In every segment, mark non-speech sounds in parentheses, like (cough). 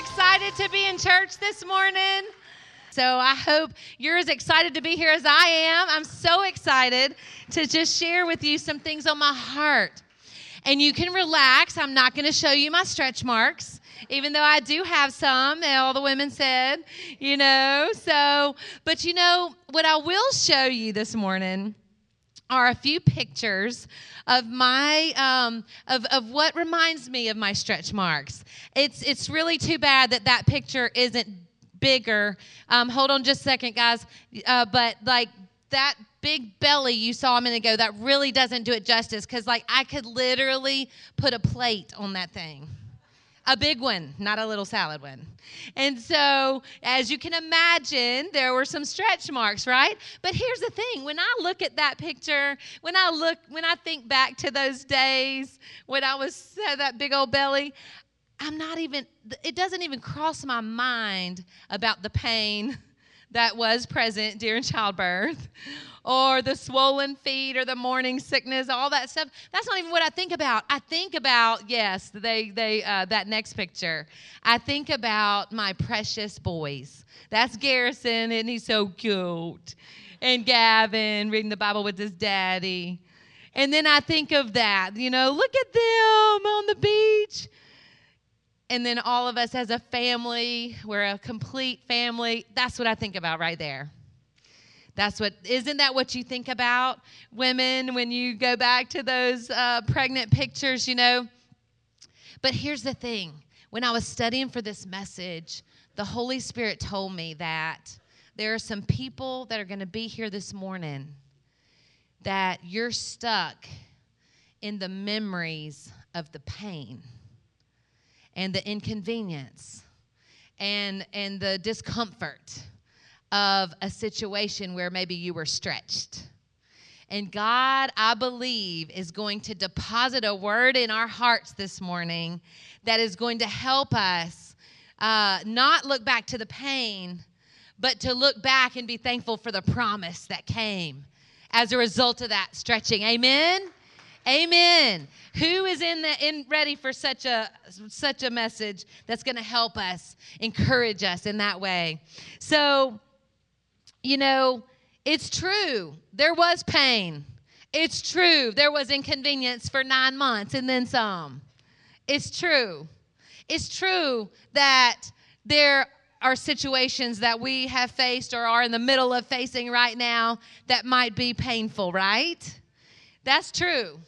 excited to be in church this morning? So I hope you're as excited to be here as I am. I'm so excited to just share with you some things on my heart. And you can relax. I'm not going to show you my stretch marks, even though I do have some, all the women said, you know. So, but you know, what I will show you this morning are a few pictures of my um, of, of what reminds me of my stretch marks. It's it's really too bad that that picture isn't bigger. Um, hold on just a second, guys. Uh, but like that big belly you saw a minute ago, that really doesn't do it justice because like I could literally put a plate on that thing a big one, not a little salad one. And so, as you can imagine, there were some stretch marks, right? But here's the thing when I look at that picture, when I look, when I think back to those days when I was had that big old belly, I'm not even, it doesn't even cross my mind about the pain (laughs) that was present during childbirth or the swollen feet or the morning sickness, all that stuff. That's not even what I think about. I think about, yes, they, they, uh, that next picture. I think about my precious boys. That's Garrison, and he's so cute. And Gavin reading the Bible with his daddy. And then I think of that, you know, look at them on the beach. And then all of us as a family, we're a complete family. That's what I think about right there. That's what, isn't that what you think about women when you go back to those uh, pregnant pictures, you know? But here's the thing when I was studying for this message, the Holy Spirit told me that there are some people that are going to be here this morning that you're stuck in the memories of the pain and the inconvenience and and the discomfort of a situation where maybe you were stretched. And God, I believe, is going to deposit a word in our hearts this morning that is going to help us uh, not look back to the pain, but to look back and be thankful for the promise that came as a result of that stretching. Amen. Amen. Who is in the in ready for such a such a message that's going to help us, encourage us in that way? So you know, it's true. There was pain. It's true. There was inconvenience for nine months and then some. It's true. It's true that there are situations that we have faced or are in the middle of facing right now that might be painful, right? That's true.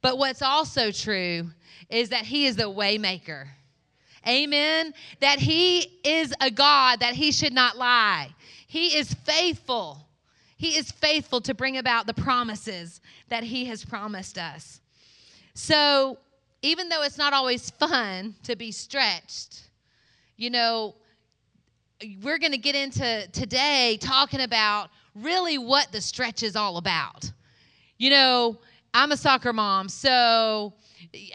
But what's also true is that He is the waymaker. Amen. That He is a God that He should not lie. He is faithful. He is faithful to bring about the promises that He has promised us. So, even though it's not always fun to be stretched, you know, we're going to get into today talking about really what the stretch is all about. You know, I'm a soccer mom, so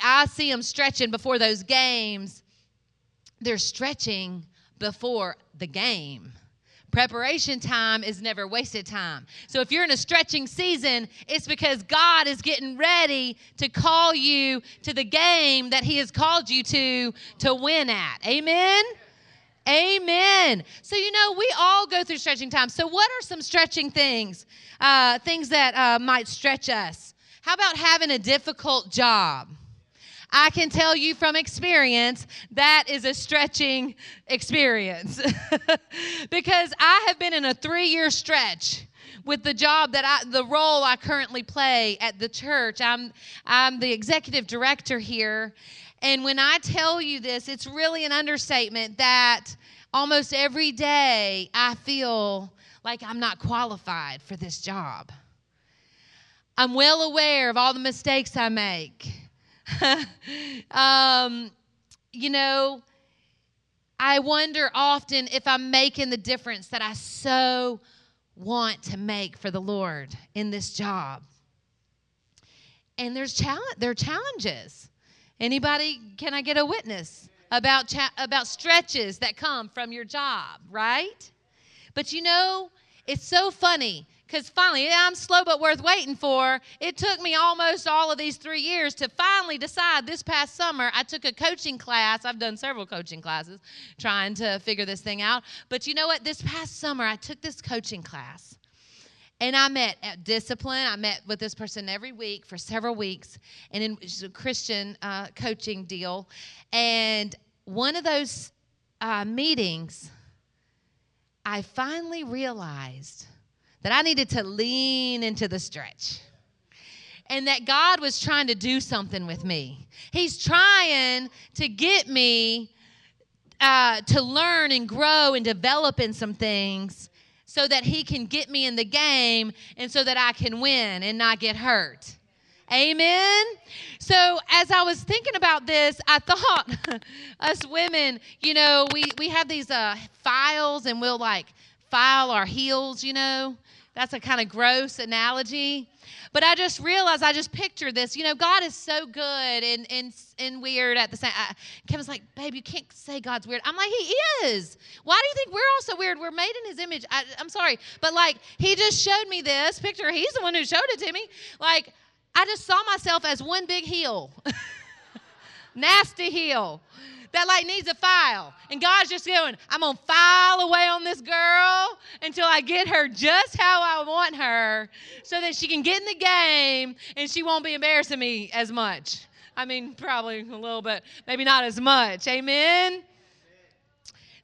I see them stretching before those games. They're stretching before the game. Preparation time is never wasted time. So if you're in a stretching season, it's because God is getting ready to call you to the game that He has called you to to win at. Amen. Amen. So, you know, we all go through stretching time. So, what are some stretching things? Uh, things that uh, might stretch us? How about having a difficult job? I can tell you from experience that is a stretching experience (laughs) because I have been in a three year stretch with the job that I, the role I currently play at the church. I'm, I'm the executive director here. And when I tell you this, it's really an understatement that almost every day I feel like I'm not qualified for this job. I'm well aware of all the mistakes I make. (laughs) um, you know, I wonder often if I'm making the difference that I so want to make for the Lord in this job. And there's challenge, there are challenges. Anybody, can I get a witness about cha- about stretches that come from your job, right? But you know, it's so funny because finally, yeah, I'm slow but worth waiting for. It took me almost all of these three years to finally decide this past summer. I took a coaching class. I've done several coaching classes trying to figure this thing out. But you know what? This past summer, I took this coaching class. And I met at Discipline. I met with this person every week for several weeks, and in a Christian uh, coaching deal. And one of those uh, meetings, I finally realized that I needed to lean into the stretch and that God was trying to do something with me. He's trying to get me uh, to learn and grow and develop in some things so that He can get me in the game and so that I can win and not get hurt. Amen. So as I was thinking about this, I thought (laughs) us women, you know, we we have these uh, files and we'll like file our heels, you know. That's a kind of gross analogy. But I just realized, I just pictured this. You know, God is so good and, and, and weird at the same time. Kevin's like, babe, you can't say God's weird. I'm like, he is. Why do you think we're all so weird? We're made in his image. I, I'm sorry. But like, he just showed me this picture. He's the one who showed it to me. Like, I just saw myself as one big heel. (laughs) Nasty heel that like needs a file. And God's just going, I'm gonna file away on this girl until I get her just how I want her so that she can get in the game and she won't be embarrassing me as much. I mean, probably a little bit, maybe not as much. Amen.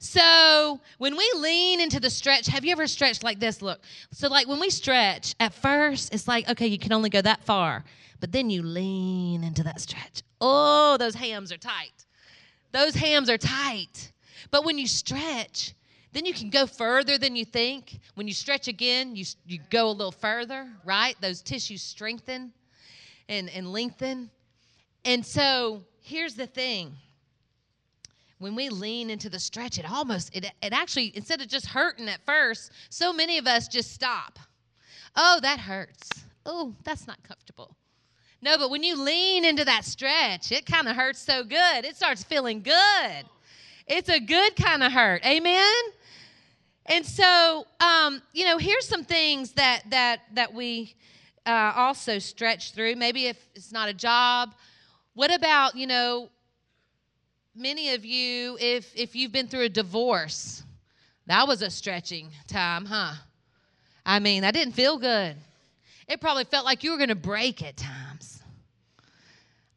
So when we lean into the stretch, have you ever stretched like this? Look. So, like when we stretch, at first, it's like, okay, you can only go that far. But then you lean into that stretch. Oh, those hams are tight. Those hams are tight. But when you stretch, then you can go further than you think. When you stretch again, you, you go a little further, right? Those tissues strengthen and, and lengthen. And so here's the thing. When we lean into the stretch, it almost, it, it actually, instead of just hurting at first, so many of us just stop. Oh, that hurts. Oh, that's not comfortable. No, but when you lean into that stretch, it kind of hurts so good. It starts feeling good. It's a good kind of hurt. Amen. And so, um, you know, here's some things that that that we uh, also stretch through. Maybe if it's not a job, what about you know? Many of you, if if you've been through a divorce, that was a stretching time, huh? I mean, that didn't feel good. It probably felt like you were going to break at times.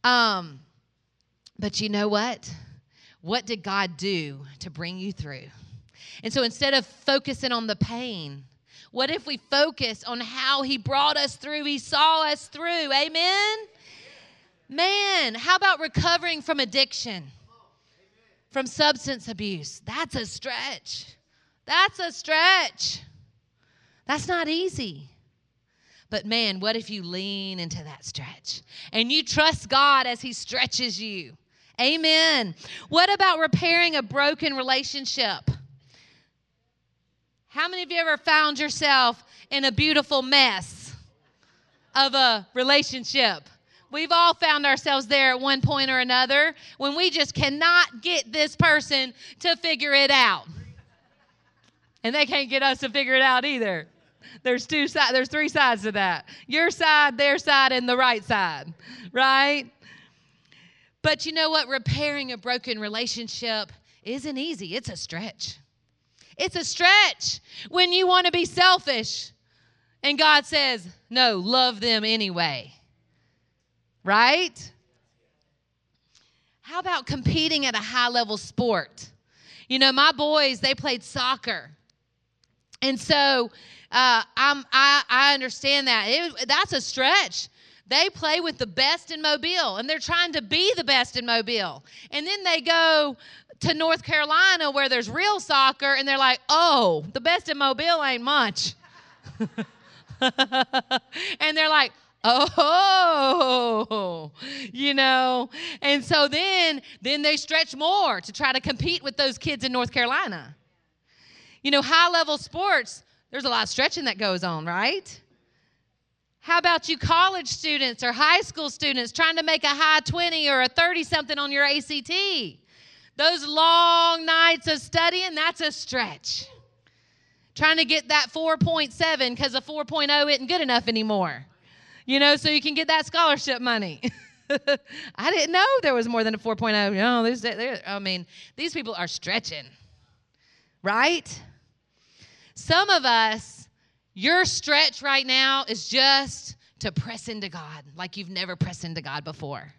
Um, but you know what? What did God do to bring you through? And so instead of focusing on the pain, what if we focus on how He brought us through? He saw us through. Amen? Man, how about recovering from addiction, from substance abuse? That's a stretch. That's a stretch. That's not easy. But man, what if you lean into that stretch and you trust God as He stretches you? Amen. What about repairing a broken relationship? How many of you ever found yourself in a beautiful mess of a relationship? We've all found ourselves there at one point or another when we just cannot get this person to figure it out. And they can't get us to figure it out either. There's two sides, there's three sides to that. Your side, their side, and the right side, right? But you know what? Repairing a broken relationship isn't easy. It's a stretch. It's a stretch when you want to be selfish and God says, no, love them anyway. Right? How about competing at a high level sport? You know, my boys, they played soccer. And so uh, I'm, I, I understand that. It, that's a stretch. They play with the best in Mobile, and they're trying to be the best in Mobile. And then they go to North Carolina where there's real soccer, and they're like, oh, the best in Mobile ain't much. (laughs) and they're like, oh you know and so then then they stretch more to try to compete with those kids in north carolina you know high level sports there's a lot of stretching that goes on, right? How about you college students or high school students trying to make a high 20 or a 30 something on your ACT? Those long nights of studying, that's a stretch. trying to get that 4.7 because a 4.0 isn't good enough anymore. You know, so you can get that scholarship money. (laughs) I didn't know there was more than a 4.0. No, there's, there, I mean, these people are stretching, right? Some of us, your stretch right now is just to press into God like you've never pressed into God before.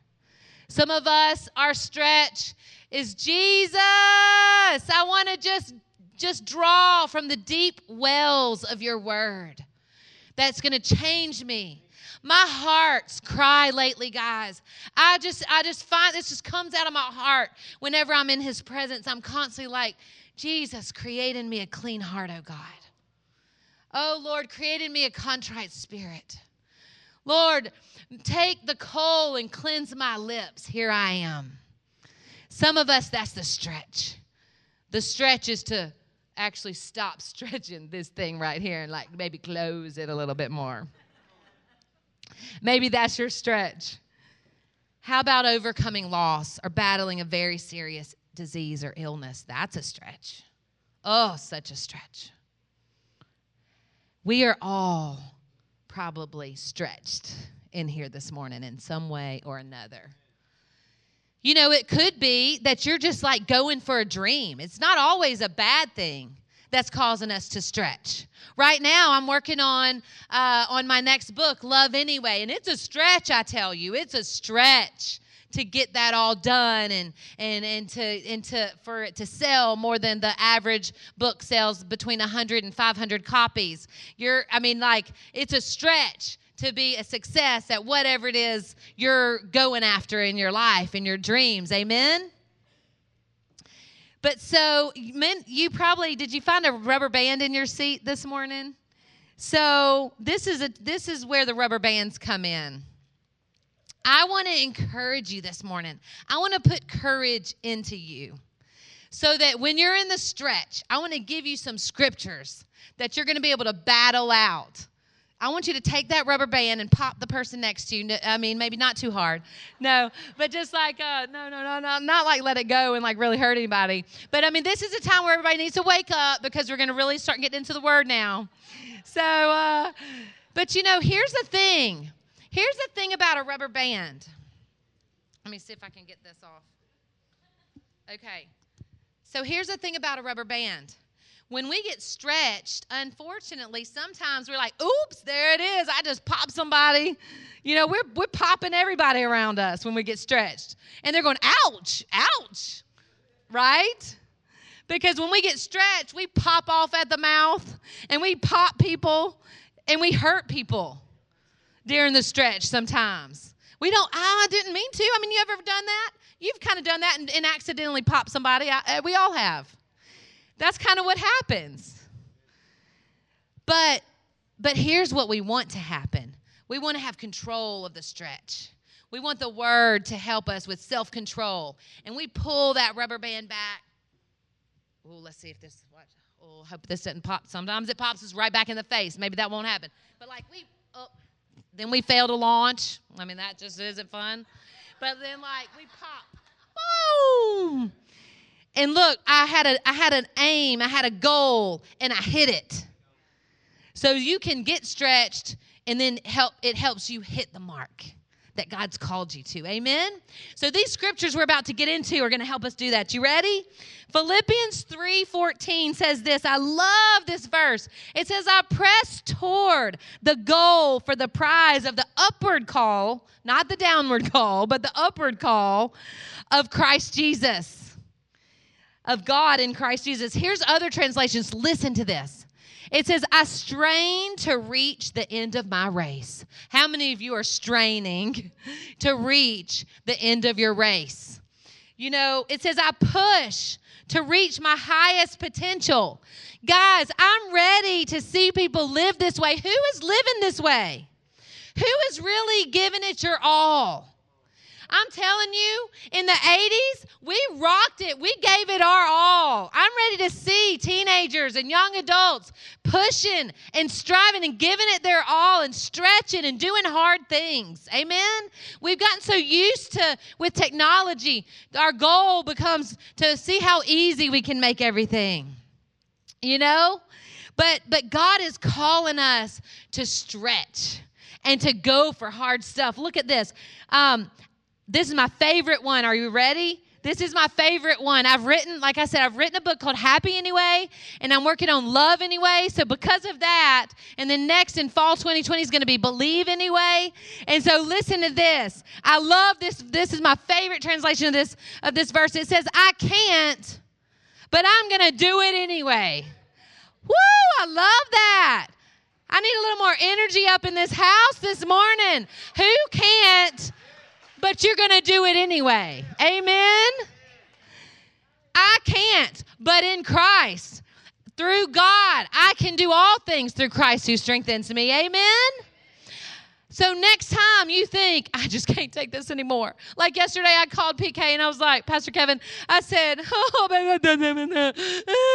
Some of us, our stretch is Jesus. I want to just just draw from the deep wells of your word. That's going to change me. My heart's cry lately, guys. I just I just find this just comes out of my heart whenever I'm in his presence. I'm constantly like, Jesus, create in me a clean heart, oh God. Oh Lord, create in me a contrite spirit. Lord, take the coal and cleanse my lips. Here I am. Some of us, that's the stretch. The stretch is to actually stop (laughs) stretching this thing right here and like maybe close it a little bit more. Maybe that's your stretch. How about overcoming loss or battling a very serious disease or illness? That's a stretch. Oh, such a stretch. We are all probably stretched in here this morning in some way or another. You know, it could be that you're just like going for a dream. It's not always a bad thing that's causing us to stretch. Right now, I'm working on uh, on my next book, Love Anyway, and it's a stretch. I tell you, it's a stretch to get that all done and and and to and to for it to sell more than the average book sells between 100 and 500 copies. You're, I mean, like it's a stretch to be a success at whatever it is you're going after in your life and your dreams. Amen. But so, men, you probably did you find a rubber band in your seat this morning? So this is a this is where the rubber bands come in. I want to encourage you this morning. I want to put courage into you. So that when you're in the stretch, I want to give you some scriptures that you're going to be able to battle out I want you to take that rubber band and pop the person next to you. I mean, maybe not too hard. No, but just like, uh, no, no, no, no, not like let it go and like really hurt anybody. But I mean, this is a time where everybody needs to wake up because we're going to really start getting into the word now. So, uh, but you know, here's the thing. Here's the thing about a rubber band. Let me see if I can get this off. Okay. So here's the thing about a rubber band when we get stretched, unfortunately, sometimes we're like, oops, there it is. I just popped somebody. You know, we're, we're popping everybody around us when we get stretched. And they're going, ouch, ouch, right? Because when we get stretched, we pop off at the mouth and we pop people and we hurt people during the stretch sometimes. We don't, I didn't mean to. I mean, you ever done that? You've kind of done that and, and accidentally popped somebody. I, uh, we all have. That's kind of what happens. But but here's what we want to happen. We want to have control of the stretch. We want the word to help us with self-control. And we pull that rubber band back. Oh, let's see if this what oh, hope this doesn't pop. Sometimes it pops us right back in the face. Maybe that won't happen. But like we oh, then we fail to launch. I mean, that just isn't fun. But then like we pop. Boom! And look, I had a I had an aim, I had a goal, and I hit it. So you can get stretched and then help it helps you hit the mark that God's called you to. Amen. So these scriptures we're about to get into are going to help us do that. You ready? Philippians 3:14 says this. I love this verse. It says I press toward the goal for the prize of the upward call, not the downward call, but the upward call of Christ Jesus of God in Christ Jesus. Here's other translations. Listen to this. It says, I strain to reach the end of my race. How many of you are straining to reach the end of your race? You know, it says, I push to reach my highest potential. Guys, I'm ready to see people live this way. Who is living this way? Who is really giving it your all? I'm telling you, in the 80s, we rocked it. We gave it our all. I'm ready to see teenagers and young adults pushing and striving and giving it their all and stretching and doing hard things. Amen? We've gotten so used to with technology, our goal becomes to see how easy we can make everything. You know? But but God is calling us to stretch and to go for hard stuff. Look at this. Um, this is my favorite one. Are you ready? This is my favorite one. I've written, like I said, I've written a book called Happy Anyway, and I'm working on Love Anyway. So, because of that, and then next in fall 2020 is going to be Believe Anyway. And so, listen to this. I love this. This is my favorite translation of this of this verse. It says, "I can't, but I'm going to do it anyway." Woo! I love that. I need a little more energy up in this house this morning. Who can't? But you're going to do it anyway. Amen? I can't, but in Christ, through God, I can do all things through Christ who strengthens me. Amen? So next time you think, I just (laughs) can't take this anymore. Like yesterday, I called PK and I was like, Pastor Kevin, I said, (laughs) Oh, baby, ah,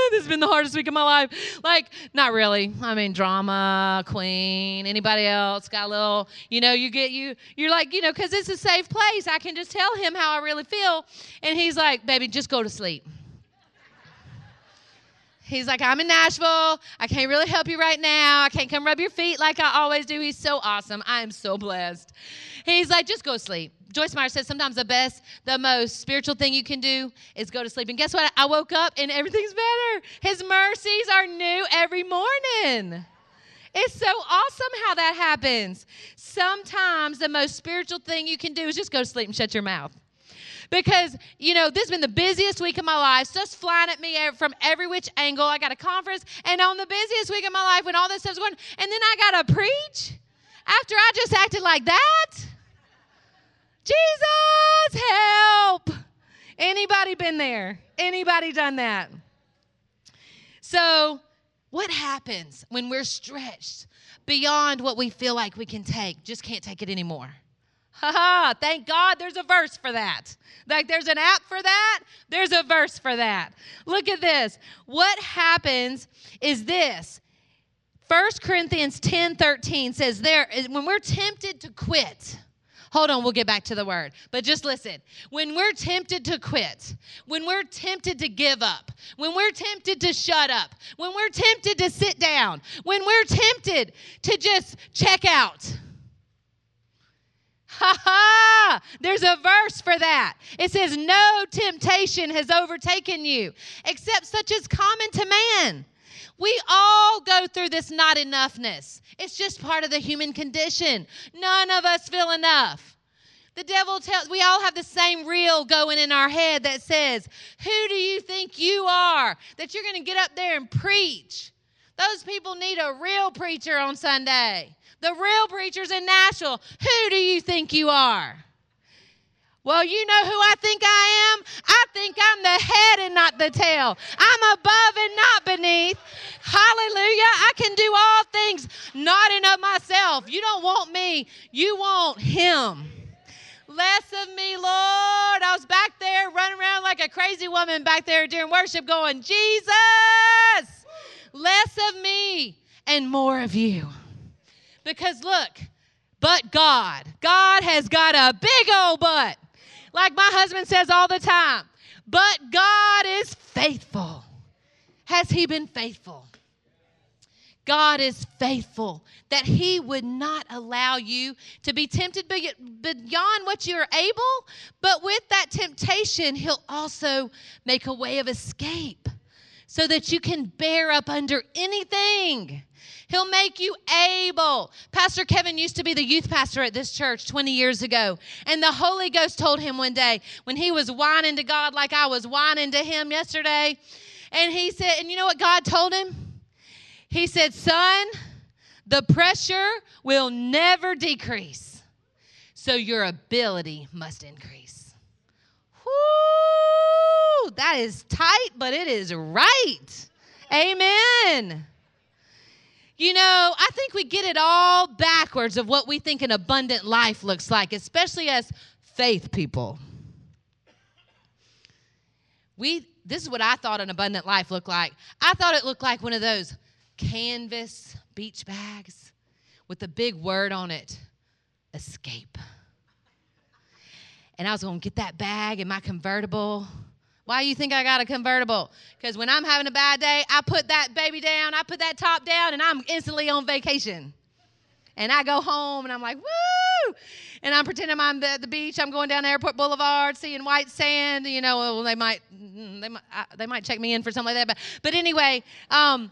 this has been the hardest week of my life. Like, not really. I mean, drama, queen, anybody else got a little, you know, you get you, you're like, you know, because it's a safe place. I can just tell him how I really feel. And he's like, baby, just go to sleep. He's like, I'm in Nashville. I can't really help you right now. I can't come rub your feet like I always do. He's so awesome. I am so blessed. He's like, just go sleep. Joyce Meyer says sometimes the best, the most spiritual thing you can do is go to sleep. And guess what? I woke up and everything's better. His mercies are new every morning. It's so awesome how that happens. Sometimes the most spiritual thing you can do is just go to sleep and shut your mouth because, you know, this has been the busiest week of my life. Stuff's flying at me from every which angle. I got a conference, and on the busiest week of my life when all this stuff's going, and then I got to preach after I just acted like that. Jesus, help. Anybody been there? Anybody done that? So, what happens when we're stretched beyond what we feel like we can take? Just can't take it anymore. Ha ha, thank God there's a verse for that. Like there's an app for that, there's a verse for that. Look at this. What happens is this. 1 Corinthians 10 13 says, there, when we're tempted to quit, hold on, we'll get back to the word, but just listen. When we're tempted to quit, when we're tempted to give up, when we're tempted to shut up, when we're tempted to sit down, when we're tempted to just check out, Ha ha! There's a verse for that. It says, No temptation has overtaken you except such as common to man. We all go through this not enoughness. It's just part of the human condition. None of us feel enough. The devil tells, we all have the same reel going in our head that says, Who do you think you are that you're going to get up there and preach? Those people need a real preacher on Sunday the real preachers in Nashville. Who do you think you are? Well, you know who I think I am? I think I'm the head and not the tail. I'm above and not beneath. Hallelujah. I can do all things, not in of myself. You don't want me, you want him. Less of me, Lord. I was back there running around like a crazy woman back there during worship going, Jesus, less of me and more of you. Because look, but God, God has got a big old butt. Like my husband says all the time, but God is faithful. Has He been faithful? God is faithful that He would not allow you to be tempted beyond what you're able, but with that temptation, He'll also make a way of escape so that you can bear up under anything. He'll make you able. Pastor Kevin used to be the youth pastor at this church 20 years ago. And the Holy Ghost told him one day when he was whining to God like I was whining to him yesterday. And he said, and you know what God told him? He said, Son, the pressure will never decrease, so your ability must increase. Whoo! That is tight, but it is right. Amen. You know, I think we get it all backwards of what we think an abundant life looks like, especially as faith people. We this is what I thought an abundant life looked like. I thought it looked like one of those canvas beach bags with a big word on it, escape. And I was going to get that bag in my convertible, Why you think I got a convertible? Because when I'm having a bad day, I put that baby down, I put that top down, and I'm instantly on vacation. And I go home and I'm like, woo! And I'm pretending I'm at the beach. I'm going down Airport Boulevard, seeing white sand. You know, well, they might, mm, they might, they might check me in for something like that. But, but anyway, um,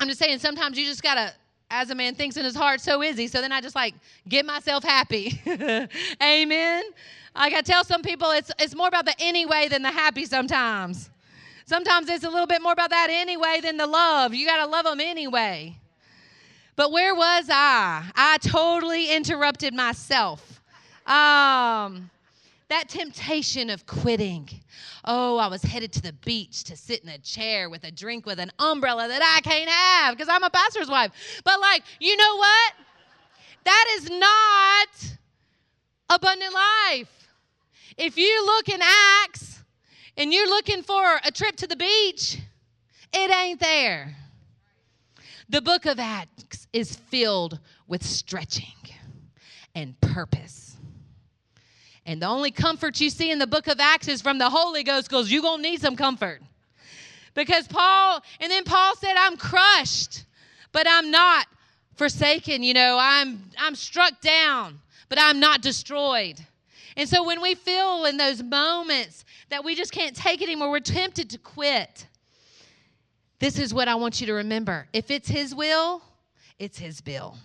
I'm just saying sometimes you just gotta as a man thinks in his heart, so is he. So then I just like get myself happy. (laughs) Amen. Like I tell some people it's it's more about the anyway than the happy sometimes. Sometimes it's a little bit more about that anyway than the love. You gotta love them anyway. But where was I? I totally interrupted myself. Um, that temptation of quitting. Oh, I was headed to the beach to sit in a chair with a drink with an umbrella that I can't have because I'm a pastor's wife. But, like, you know what? That is not abundant life. If you look in Acts and you're looking for a trip to the beach, it ain't there. The book of Acts is filled with stretching and purpose. And the only comfort you see in the book of Acts is from the Holy Ghost because you're going to need some comfort. Because Paul, and then Paul said, I'm crushed, but I'm not forsaken. You know, I'm, I'm struck down, but I'm not destroyed. And so when we feel in those moments that we just can't take it anymore, we're tempted to quit. This is what I want you to remember. If it's His will, it's His bill.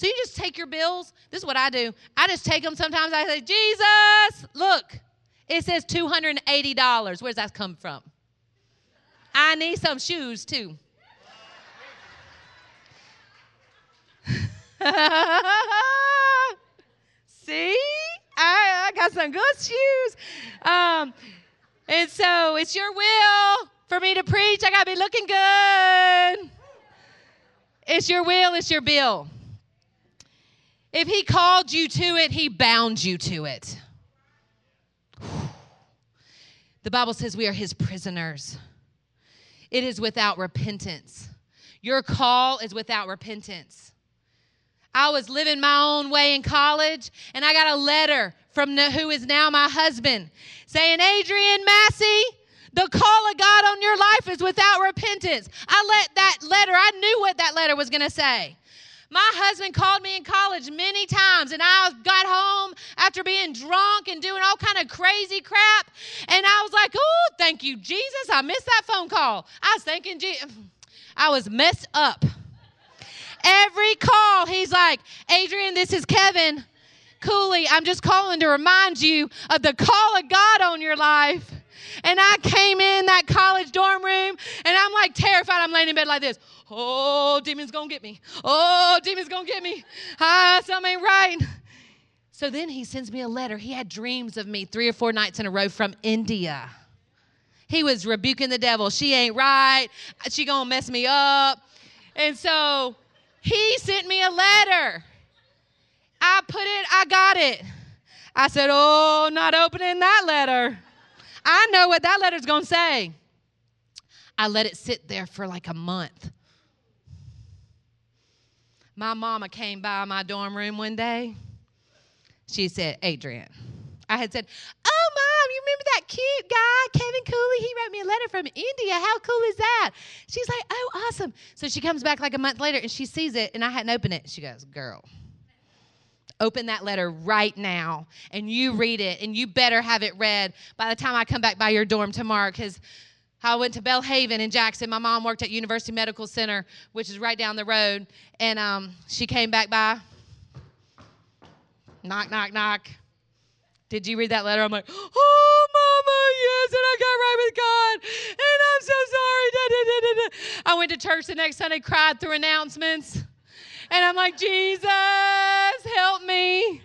So you just take your bills. This is what I do. I just take them sometimes. I say, Jesus, look, it says $280. Where's that come from? I need some shoes too. (laughs) See? I, I, got some good shoes. Um, and so it's your will for me to preach, I got to be looking good. It's your will, it's your bill. If he called you to it, he bound you to it. (sighs) The Bible says we are his prisoners. It is without repentance. Your call is without repentance. I was living my own way in college, and I got a letter from who is now my husband saying, Adrian Massey, the call of God on your life is without repentance. I let that letter, I knew what that letter was going to say. My husband called me in college many times, and I got home after being drunk and doing all kind of crazy crap. And I was like, "Oh, thank you, Jesus! I missed that phone call. I was thinking, I was messed up." Every call, he's like, "Adrian, this is Kevin Cooley. I'm just calling to remind you of the call of God on your life." And I came in that college dorm room and I'm like terrified. I'm laying in bed like this. Oh, demon's gonna get me. Oh, demon's gonna get me. Ah, something ain't right. So then he sends me a letter. He had dreams of me three or four nights in a row from India. He was rebuking the devil. She ain't right. She gonna mess me up. And so he sent me a letter. I put it, I got it. I said, Oh, not opening that letter. I know what that letter's going to say. I let it sit there for like a month. My mama came by my dorm room one day. She said, Adrian. I had said, Oh, mom, you remember that cute guy, Kevin Cooley? He wrote me a letter from India. How cool is that? She's like, Oh, awesome. So she comes back like a month later and she sees it, and I hadn't opened it. She goes, Girl, open that letter right now and you read it and you better have it read by the time I come back by your dorm tomorrow because I went to Belhaven in Jackson. My mom worked at University Medical Center, which is right down the road, and um, she came back by. Knock, knock, knock. Did you read that letter? I'm like, oh, Mama, yes, and I got right with God, and I'm so sorry. Da, da, da, I went to church the next Sunday, cried through announcements. And I'm like, Jesus, help me.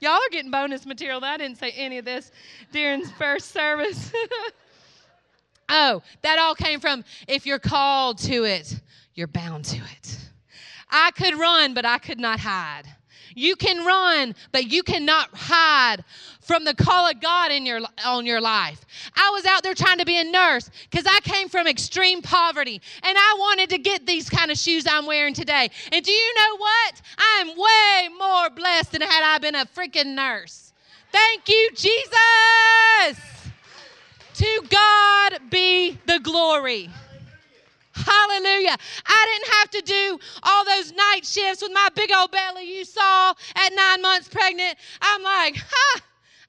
Y'all are getting bonus material. I didn't say any of this during first service. (laughs) oh, that all came from if you're called to it, you're bound to it. I could run, but I could not hide. You can run, but you cannot hide from the call of God in your on your life. I was out there trying to be a nurse because I came from extreme poverty and I wanted to get these kind of shoes I'm wearing today. And do you know what? I'm way more blessed than had I been a freaking nurse. Thank you, Jesus. To God be the glory. Hallelujah. I didn't have to do all those night shifts with my big old belly you saw at nine months pregnant. I'm like, ha,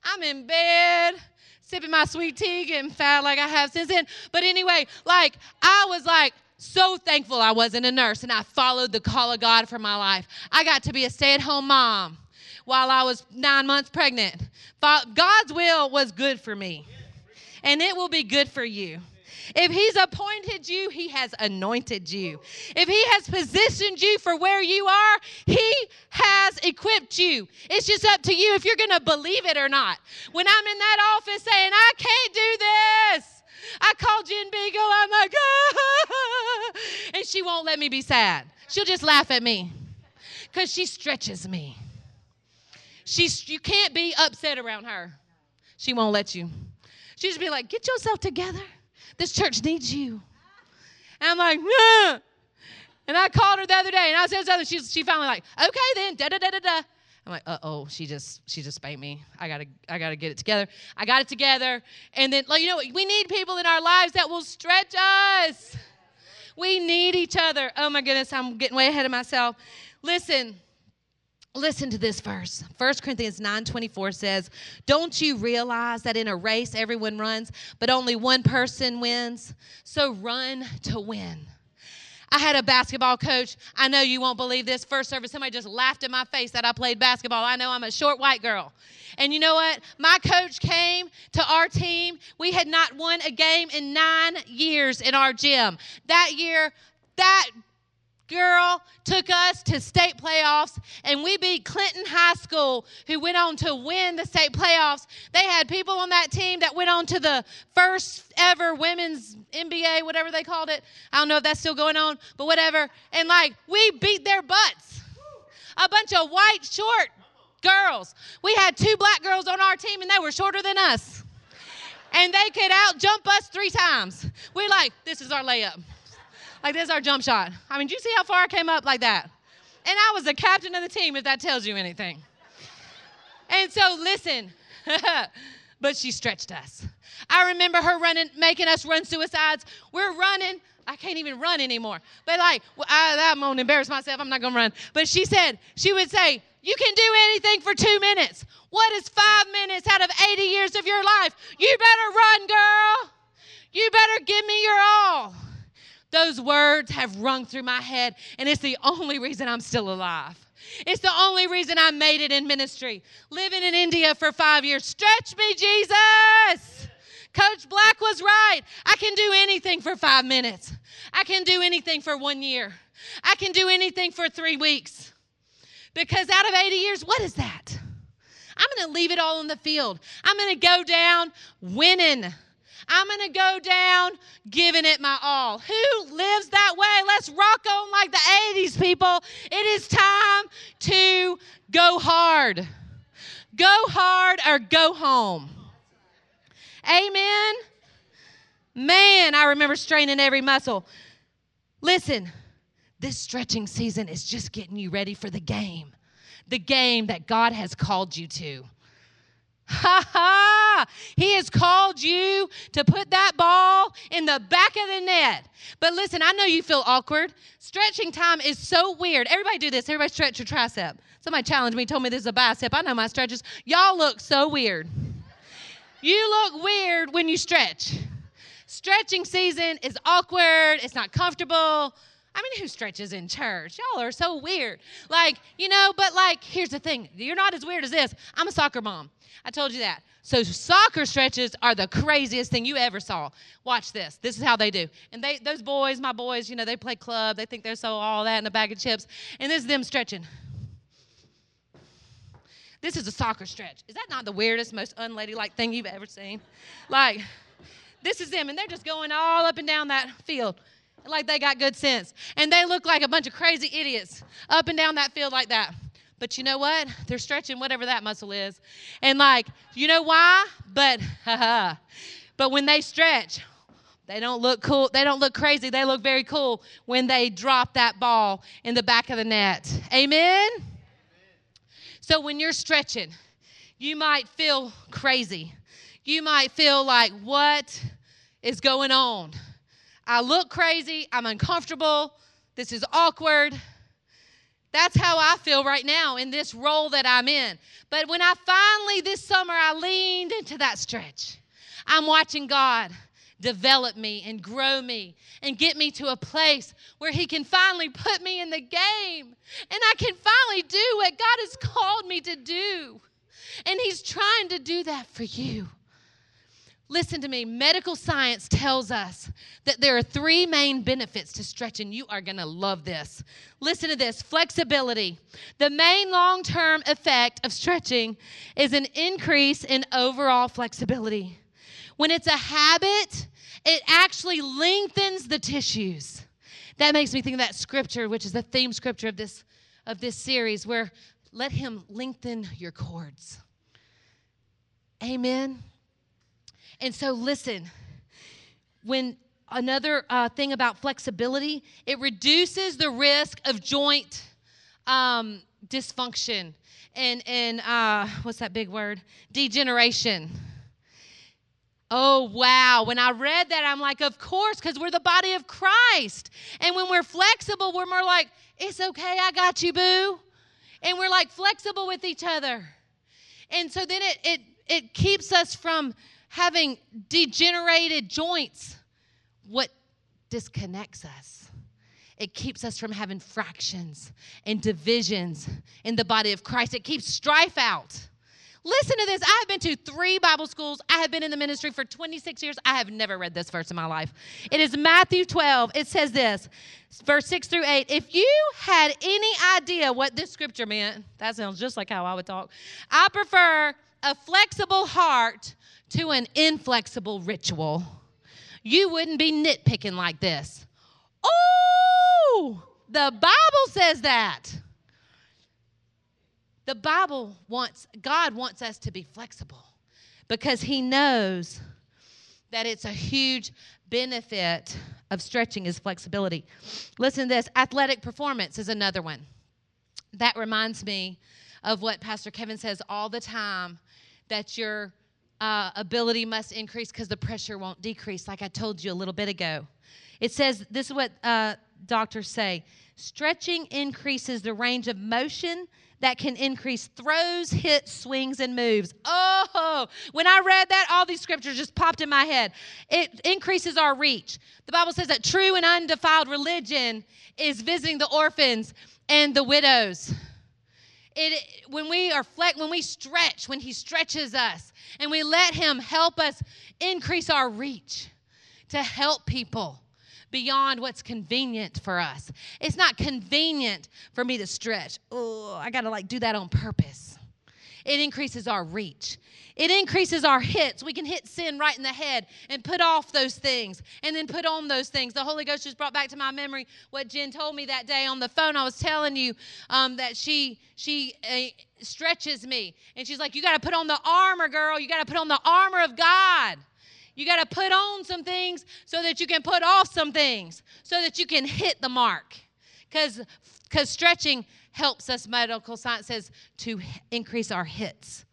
I'm in bed sipping my sweet tea, getting fat like I have since then. But anyway, like, I was like, so thankful I wasn't a nurse and I followed the call of God for my life. I got to be a stay at home mom while I was nine months pregnant. God's will was good for me, and it will be good for you. If He's appointed you, He has anointed you. If He has positioned you for where you are, He has equipped you. It's just up to you if you're going to believe it or not. When I'm in that office saying, I can't do this, I called Jen Beagle. I'm like, ah, (laughs) and she won't let me be sad. She'll just laugh at me because she stretches me. She's, you can't be upset around her. She won't let you. She'll just be like, get yourself together. This church needs you. And I'm like, nah. And I called her the other day and I said something. She, she finally like, okay then, da da da da da. I'm like, uh oh, she just she just spanked me. I gotta I gotta get it together. I got it together. And then like you know, we need people in our lives that will stretch us. We need each other. Oh my goodness, I'm getting way ahead of myself. Listen, Listen to this verse. 1 Corinthians 9:24 says, "Don't you realize that in a race everyone runs, but only one person wins? So run to win." I had a basketball coach. I know you won't believe this. First service, somebody just laughed in my face that I played basketball. I know I'm a short white girl. And you know what? My coach came to our team. We had not won a game in nine years in our gym. That year, that girl took us to state playoffs and we beat Clinton High School, who went on to win the state playoffs. They had people on that team that went on to the first ever women's NBA, whatever they called it. I don't know if that's still going on, but whatever. And like, we beat their butts. A bunch of white, short girls. We had two black girls on our team and they were shorter than us. And they could out jump us three times. We're like, this is our layup. Like, there's our jump shot. I mean, do you see how far I came up like that? And I was the captain of the team, if that tells you anything. And so, listen, (laughs) but she stretched us. I remember her running, making us run suicides. We're running. I can't even run anymore. But like, I, I'm gonna embarrass myself. I'm not gonna run. But she said, she would say, you can do anything for two minutes. What is five minutes out of 80 years of your life? You better run, girl. You better give me your all. Those words have rung through my head, and it's the only reason I'm still alive. It's the only reason I made it in ministry. Living in India for five years. Stretch me, Jesus. Coach Black was right. I can do anything for five minutes. I can do anything for one year. I can do anything for three weeks. Because out of 80 years, what is that? I'm going to leave it all in the field. I'm going to go down winning. I'm going to go down giving it my all. Who lives that way? Let's rock on like the 80s, people. It is time to go hard. Go hard or go home. Amen. Man, I remember straining every muscle. Listen, this stretching season is just getting you ready for the game, the game that God has called you to. Ha ha! He has called you to put that ball in the back of the net. But listen, I know you feel awkward. Stretching time is so weird. Everybody do this. Everybody stretch your tricep. Somebody challenged me, told me this is a bicep. I know my stretches. Y'all look so weird. You look weird when you stretch. Stretching season is awkward, it's not comfortable. I mean, who stretches in church? Y'all are so weird. Like, you know, but like, here's the thing you're not as weird as this. I'm a soccer mom. I told you that. So soccer stretches are the craziest thing you ever saw. Watch this. This is how they do. And they those boys, my boys, you know, they play club. They think they're so all that in a bag of chips. And this is them stretching. This is a soccer stretch. Is that not the weirdest, most unladylike thing you've ever seen? Like, this is them, and they're just going all up and down that field like they got good sense. And they look like a bunch of crazy idiots up and down that field like that. But you know what? They're stretching whatever that muscle is. And like, you know why? But. (laughs) But when they stretch, they don't look cool. They don't look crazy. They look very cool when they drop that ball in the back of the net. Amen. So when you're stretching, you might feel crazy. You might feel like what is going on? I look crazy. I'm uncomfortable. This is awkward. That's how I feel right now in this role that I'm in. But when I finally, this summer, I leaned into that stretch, I'm watching God develop me and grow me and get me to a place where He can finally put me in the game and I can finally do what God has called me to do. And He's trying to do that for you. Listen to me. Medical science tells us that there are three main benefits to stretching. You are going to love this. Listen to this flexibility. The main long term effect of stretching is an increase in overall flexibility. When it's a habit, it actually lengthens the tissues. That makes me think of that scripture, which is the theme scripture of this, of this series, where let him lengthen your cords. Amen. And so, listen, when another uh, thing about flexibility, it reduces the risk of joint um, dysfunction and, and uh, what's that big word? Degeneration. Oh, wow. When I read that, I'm like, of course, because we're the body of Christ. And when we're flexible, we're more like, it's okay, I got you, boo. And we're like flexible with each other. And so then it, it, it keeps us from having degenerated joints, what disconnects us? It keeps us from having fractions and divisions in the body of Christ. It keeps strife out. Listen to this. I have been to three Bible schools. I have been in the ministry for 26 years. I have never read this verse in my life. It is Matthew 12. It says this, verse 6 through 8. If you had any idea what this scripture meant, that sounds just like how I would talk. I prefer a flexible heart to an inflexible ritual, you wouldn't be nitpicking like this. Oh, the Bible says that. The Bible wants, God wants us to be flexible because He knows that it's a huge benefit of stretching is flexibility. Listen to this athletic performance is another one. That reminds me of what Pastor Kevin says all the time that your uh, ability must increase because the pressure won't decrease, like I told you a little bit ago. It says this is what uh, doctors say stretching increases the range of motion that can increase throws, hits, swings, and moves. Oh, when I read that, all these scriptures just popped in my head. It increases our reach. The Bible says that true and undefiled religion is visiting the orphans and the widows it, when we are flex, when we stretch, when He stretches us, and we let Him help us increase our reach to help people beyond what's convenient for us. It's not convenient for me to stretch. Oh, I got to like do that on purpose. It increases our reach. It increases our hits. We can hit sin right in the head and put off those things and then put on those things. The Holy Ghost just brought back to my memory what Jen told me that day on the phone. I was telling you um, that she she uh, stretches me and she's like, "You got to put on the armor, girl. You got to put on the armor of God." You got to put on some things so that you can put off some things so that you can hit the mark. Because because stretching helps us, medical science says, to increase our hits.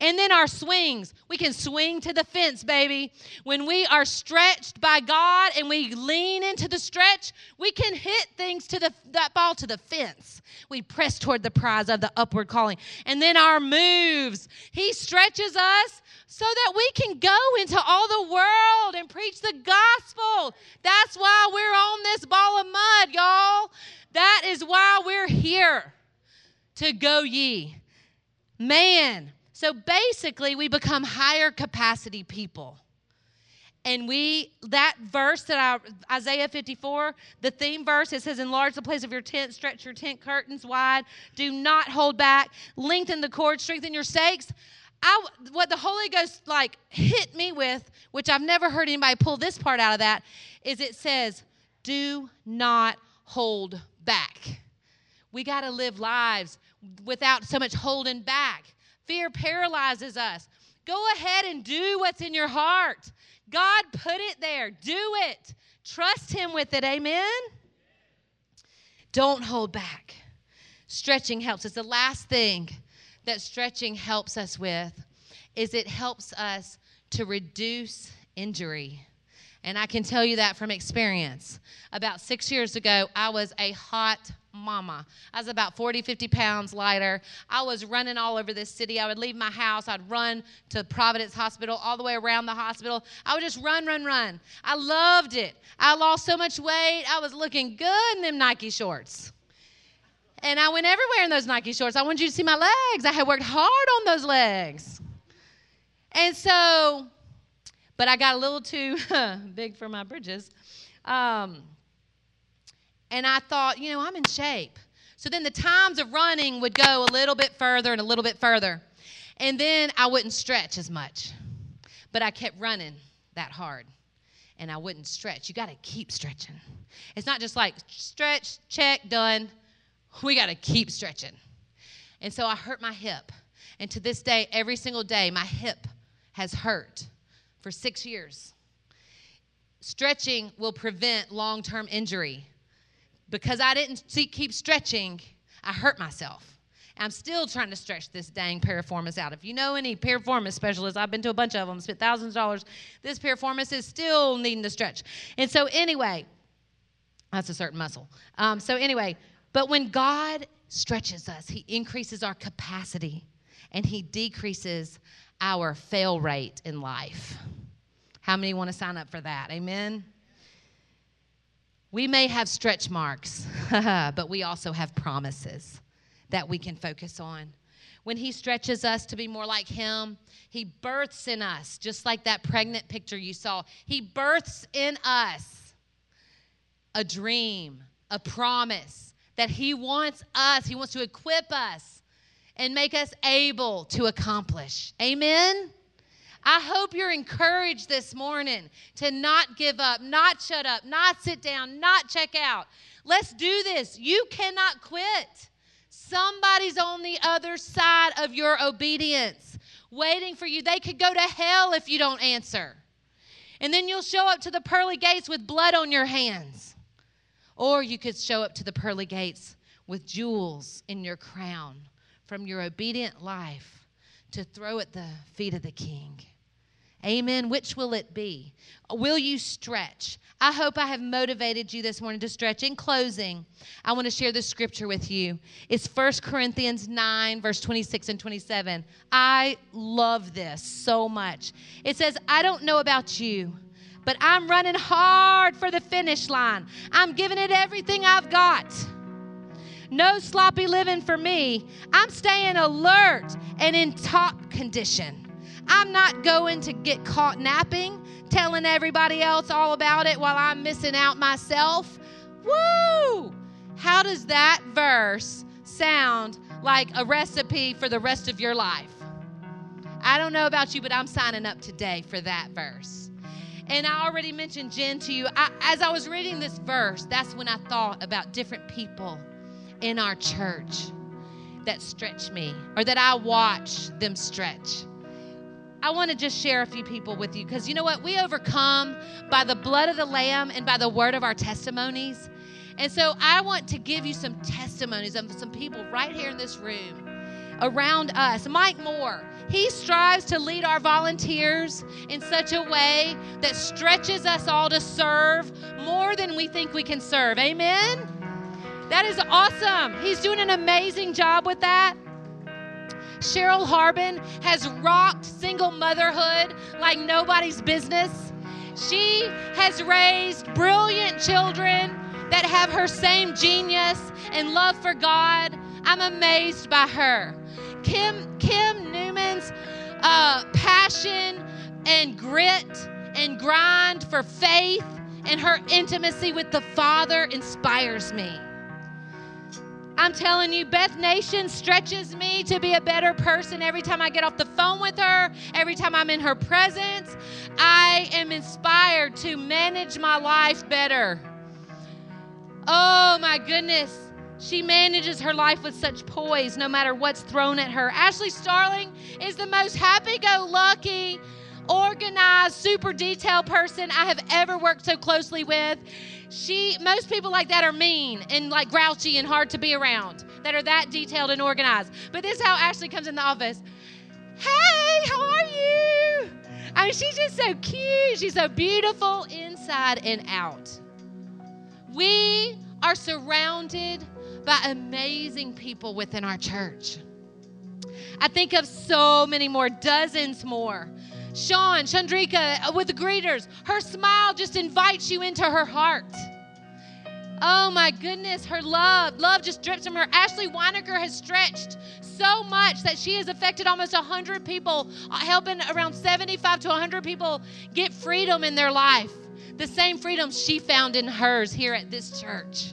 And then our swings. We can swing to the fence, baby. When we are stretched by God and we lean into the stretch, we can hit things to the that ball to the fence. We press toward the prize of the upward calling. And then our moves. He stretches us so that we can go into all the world and preach the gospel. That's why we're on this ball of mud, y'all. That is why we're here to go ye. Man, so basically, we become higher capacity people. And we, that verse that I, Isaiah 54, the theme verse, it says, Enlarge the place of your tent, stretch your tent curtains wide, do not hold back, lengthen the cord, strengthen your stakes. I, what the Holy Ghost like hit me with, which I've never heard anybody pull this part out of that, is it says, Do not hold back. We got to live lives without so much holding back. Fear paralyzes us. Go ahead and do what's in your heart. God put it there. Do it. Trust Him with it. Amen. Don't hold back. Stretching helps us. The last thing that stretching helps us with is it helps us to reduce injury. And I can tell you that from experience. About six years ago, I was a hot mama. I was about 40, 50 pounds lighter. I was running all over this city. I would leave my house. I'd run to Providence Hospital, all the way around the hospital. I would just run, run, run. I loved it. I lost so much weight. I was looking good in them Nike shorts. And I went everywhere in those Nike shorts. I wanted you to see my legs. I had worked hard on those legs. And so, but I got a little too (laughs) big for my bridges. Um, and I thought, you know, I'm in shape. So then the times of running would go a little bit further and a little bit further. And then I wouldn't stretch as much. But I kept running that hard. And I wouldn't stretch. You got to keep stretching. It's not just like stretch, check, done. We got to keep stretching. And so I hurt my hip. And to this day, every single day, my hip has hurt for six years. Stretching will prevent long term injury because I didn't see, keep stretching, I hurt myself. I'm still trying to stretch this dang piriformis out. If you know any piriformis specialists, I've been to a bunch of them, spent thousands of dollars. This piriformis is still needing to stretch. And so, anyway, that's a certain muscle. Um, so, anyway, but when God stretches us, He increases our capacity and He decreases our fail rate in life. How many want to sign up for that? Amen. We may have stretch marks, (laughs) but we also have promises that we can focus on. When He stretches us to be more like Him, He births in us, just like that pregnant picture you saw. He births in us a dream, a promise that He wants us, He wants to equip us and make us able to accomplish. Amen? I hope you're encouraged this morning to not give up, not shut up, not sit down, not check out. Let's do this. You cannot quit. Somebody's on the other side of your obedience, waiting for you. They could go to hell if you don't answer. And then you'll show up to the pearly gates with blood on your hands. Or you could show up to the pearly gates with jewels in your crown from your obedient life to throw at the feet of the king. Amen. Which will it be? Will you stretch? I hope I have motivated you this morning to stretch. In closing, I want to share this scripture with you. It's 1 Corinthians 9, verse 26 and 27. I love this so much. It says, I don't know about you, but I'm running hard for the finish line. I'm giving it everything I've got. No sloppy living for me. I'm staying alert and in top condition. I'm not going to get caught napping, telling everybody else all about it while I'm missing out myself. Woo! How does that verse sound like a recipe for the rest of your life? I don't know about you, but I'm signing up today for that verse. And I already mentioned Jen to you. I, as I was reading this verse, that's when I thought about different people in our church that stretch me or that I watch them stretch. I want to just share a few people with you because you know what? We overcome by the blood of the Lamb and by the word of our testimonies. And so I want to give you some testimonies of some people right here in this room around us. Mike Moore, he strives to lead our volunteers in such a way that stretches us all to serve more than we think we can serve. Amen? That is awesome. He's doing an amazing job with that. Cheryl Harbin has rocked single motherhood like nobody's business. She has raised brilliant children that have her same genius and love for God. I'm amazed by her. Kim Kim Newman's uh, passion and grit and grind for faith and her intimacy with the Father inspires me. I'm telling you, Beth Nation stretches me to be a better person every time I get off the phone with her, every time I'm in her presence. I am inspired to manage my life better. Oh my goodness. She manages her life with such poise no matter what's thrown at her. Ashley Starling is the most happy go lucky, organized, super detailed person I have ever worked so closely with. She most people like that are mean and like grouchy and hard to be around. That are that detailed and organized. But this is how Ashley comes in the office. Hey, how are you? I mean, she's just so cute. She's so beautiful inside and out. We are surrounded by amazing people within our church. I think of so many more, dozens more. Sean, Chandrika uh, with the greeters, her smile just invites you into her heart. Oh my goodness, her love, love just drips from her. Ashley Weinecker has stretched so much that she has affected almost 100 people, uh, helping around 75 to 100 people get freedom in their life. The same freedom she found in hers here at this church.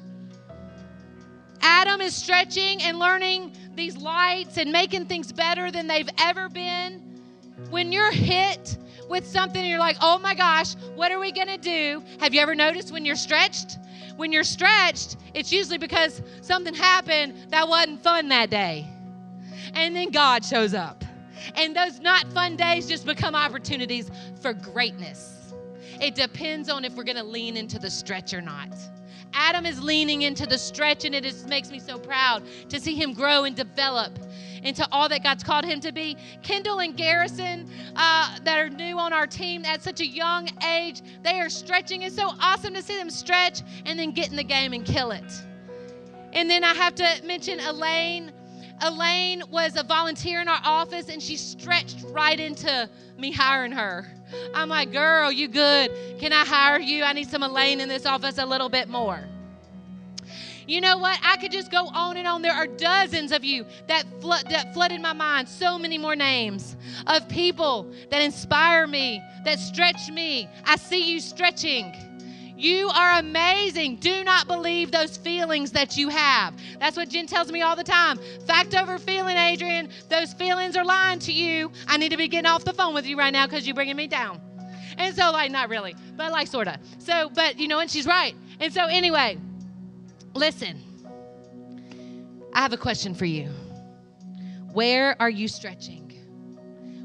Adam is stretching and learning these lights and making things better than they've ever been. When you're hit with something and you're like, oh my gosh, what are we going to do? Have you ever noticed when you're stretched? When you're stretched, it's usually because something happened that wasn't fun that day. And then God shows up. And those not fun days just become opportunities for greatness. It depends on if we're going to lean into the stretch or not. Adam is leaning into the stretch, and it just makes me so proud to see him grow and develop into all that God's called him to be. Kendall and Garrison, uh, that are new on our team at such a young age, they are stretching. It's so awesome to see them stretch and then get in the game and kill it. And then I have to mention Elaine. Elaine was a volunteer in our office and she stretched right into me hiring her. I'm like, girl, you good. Can I hire you? I need some Elaine in this office a little bit more. You know what? I could just go on and on. There are dozens of you that, flood, that flooded my mind. So many more names of people that inspire me, that stretch me. I see you stretching. You are amazing. Do not believe those feelings that you have. That's what Jen tells me all the time. Fact over feeling, Adrian. Those feelings are lying to you. I need to be getting off the phone with you right now because you're bringing me down. And so, like, not really, but like, sort of. So, but, you know, and she's right. And so, anyway, listen. I have a question for you. Where are you stretching?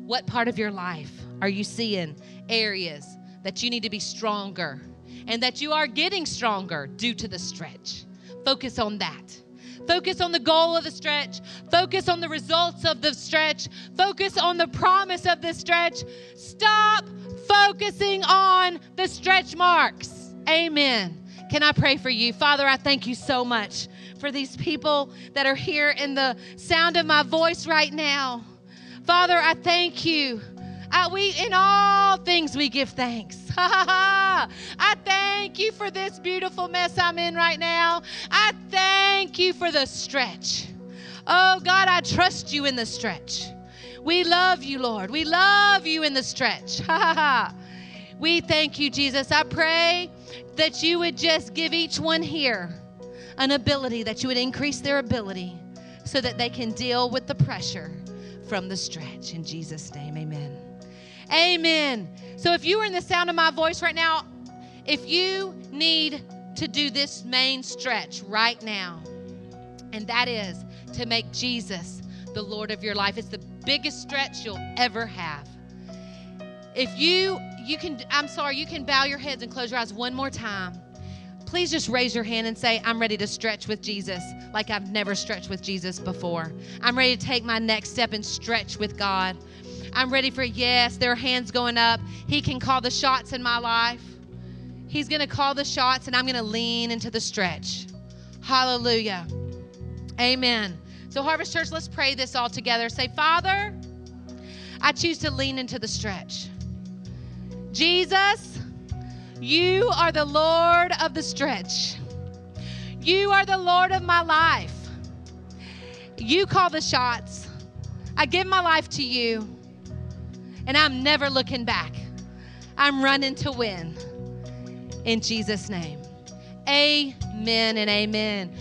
What part of your life are you seeing areas that you need to be stronger? and that you are getting stronger due to the stretch. Focus on that. Focus on the goal of the stretch. Focus on the results of the stretch. Focus on the promise of the stretch. Stop focusing on the stretch marks. Amen. Can I pray for you? Father, I thank you so much for these people that are here in the sound of my voice right now. Father, I thank you uh, we in all things we give thanks. (laughs) I thank you for this beautiful mess I'm in right now. I thank you for the stretch. Oh God, I trust you in the stretch. We love you, Lord. We love you in the stretch. (laughs) we thank you, Jesus. I pray that you would just give each one here an ability, that you would increase their ability so that they can deal with the pressure from the stretch. In Jesus' name, amen. Amen. So if you are in the sound of my voice right now, if you need to do this main stretch right now, and that is to make Jesus the Lord of your life, it's the biggest stretch you'll ever have. If you you can I'm sorry, you can bow your heads and close your eyes one more time. Please just raise your hand and say, I'm ready to stretch with Jesus like I've never stretched with Jesus before. I'm ready to take my next step and stretch with God. I'm ready for yes. There are hands going up. He can call the shots in my life. He's going to call the shots, and I'm going to lean into the stretch. Hallelujah. Amen. So, Harvest Church, let's pray this all together. Say, Father, I choose to lean into the stretch. Jesus, you are the Lord of the stretch. You are the Lord of my life. You call the shots. I give my life to you and I'm never looking back. I'm running to win. In Jesus' name. Amen and amen.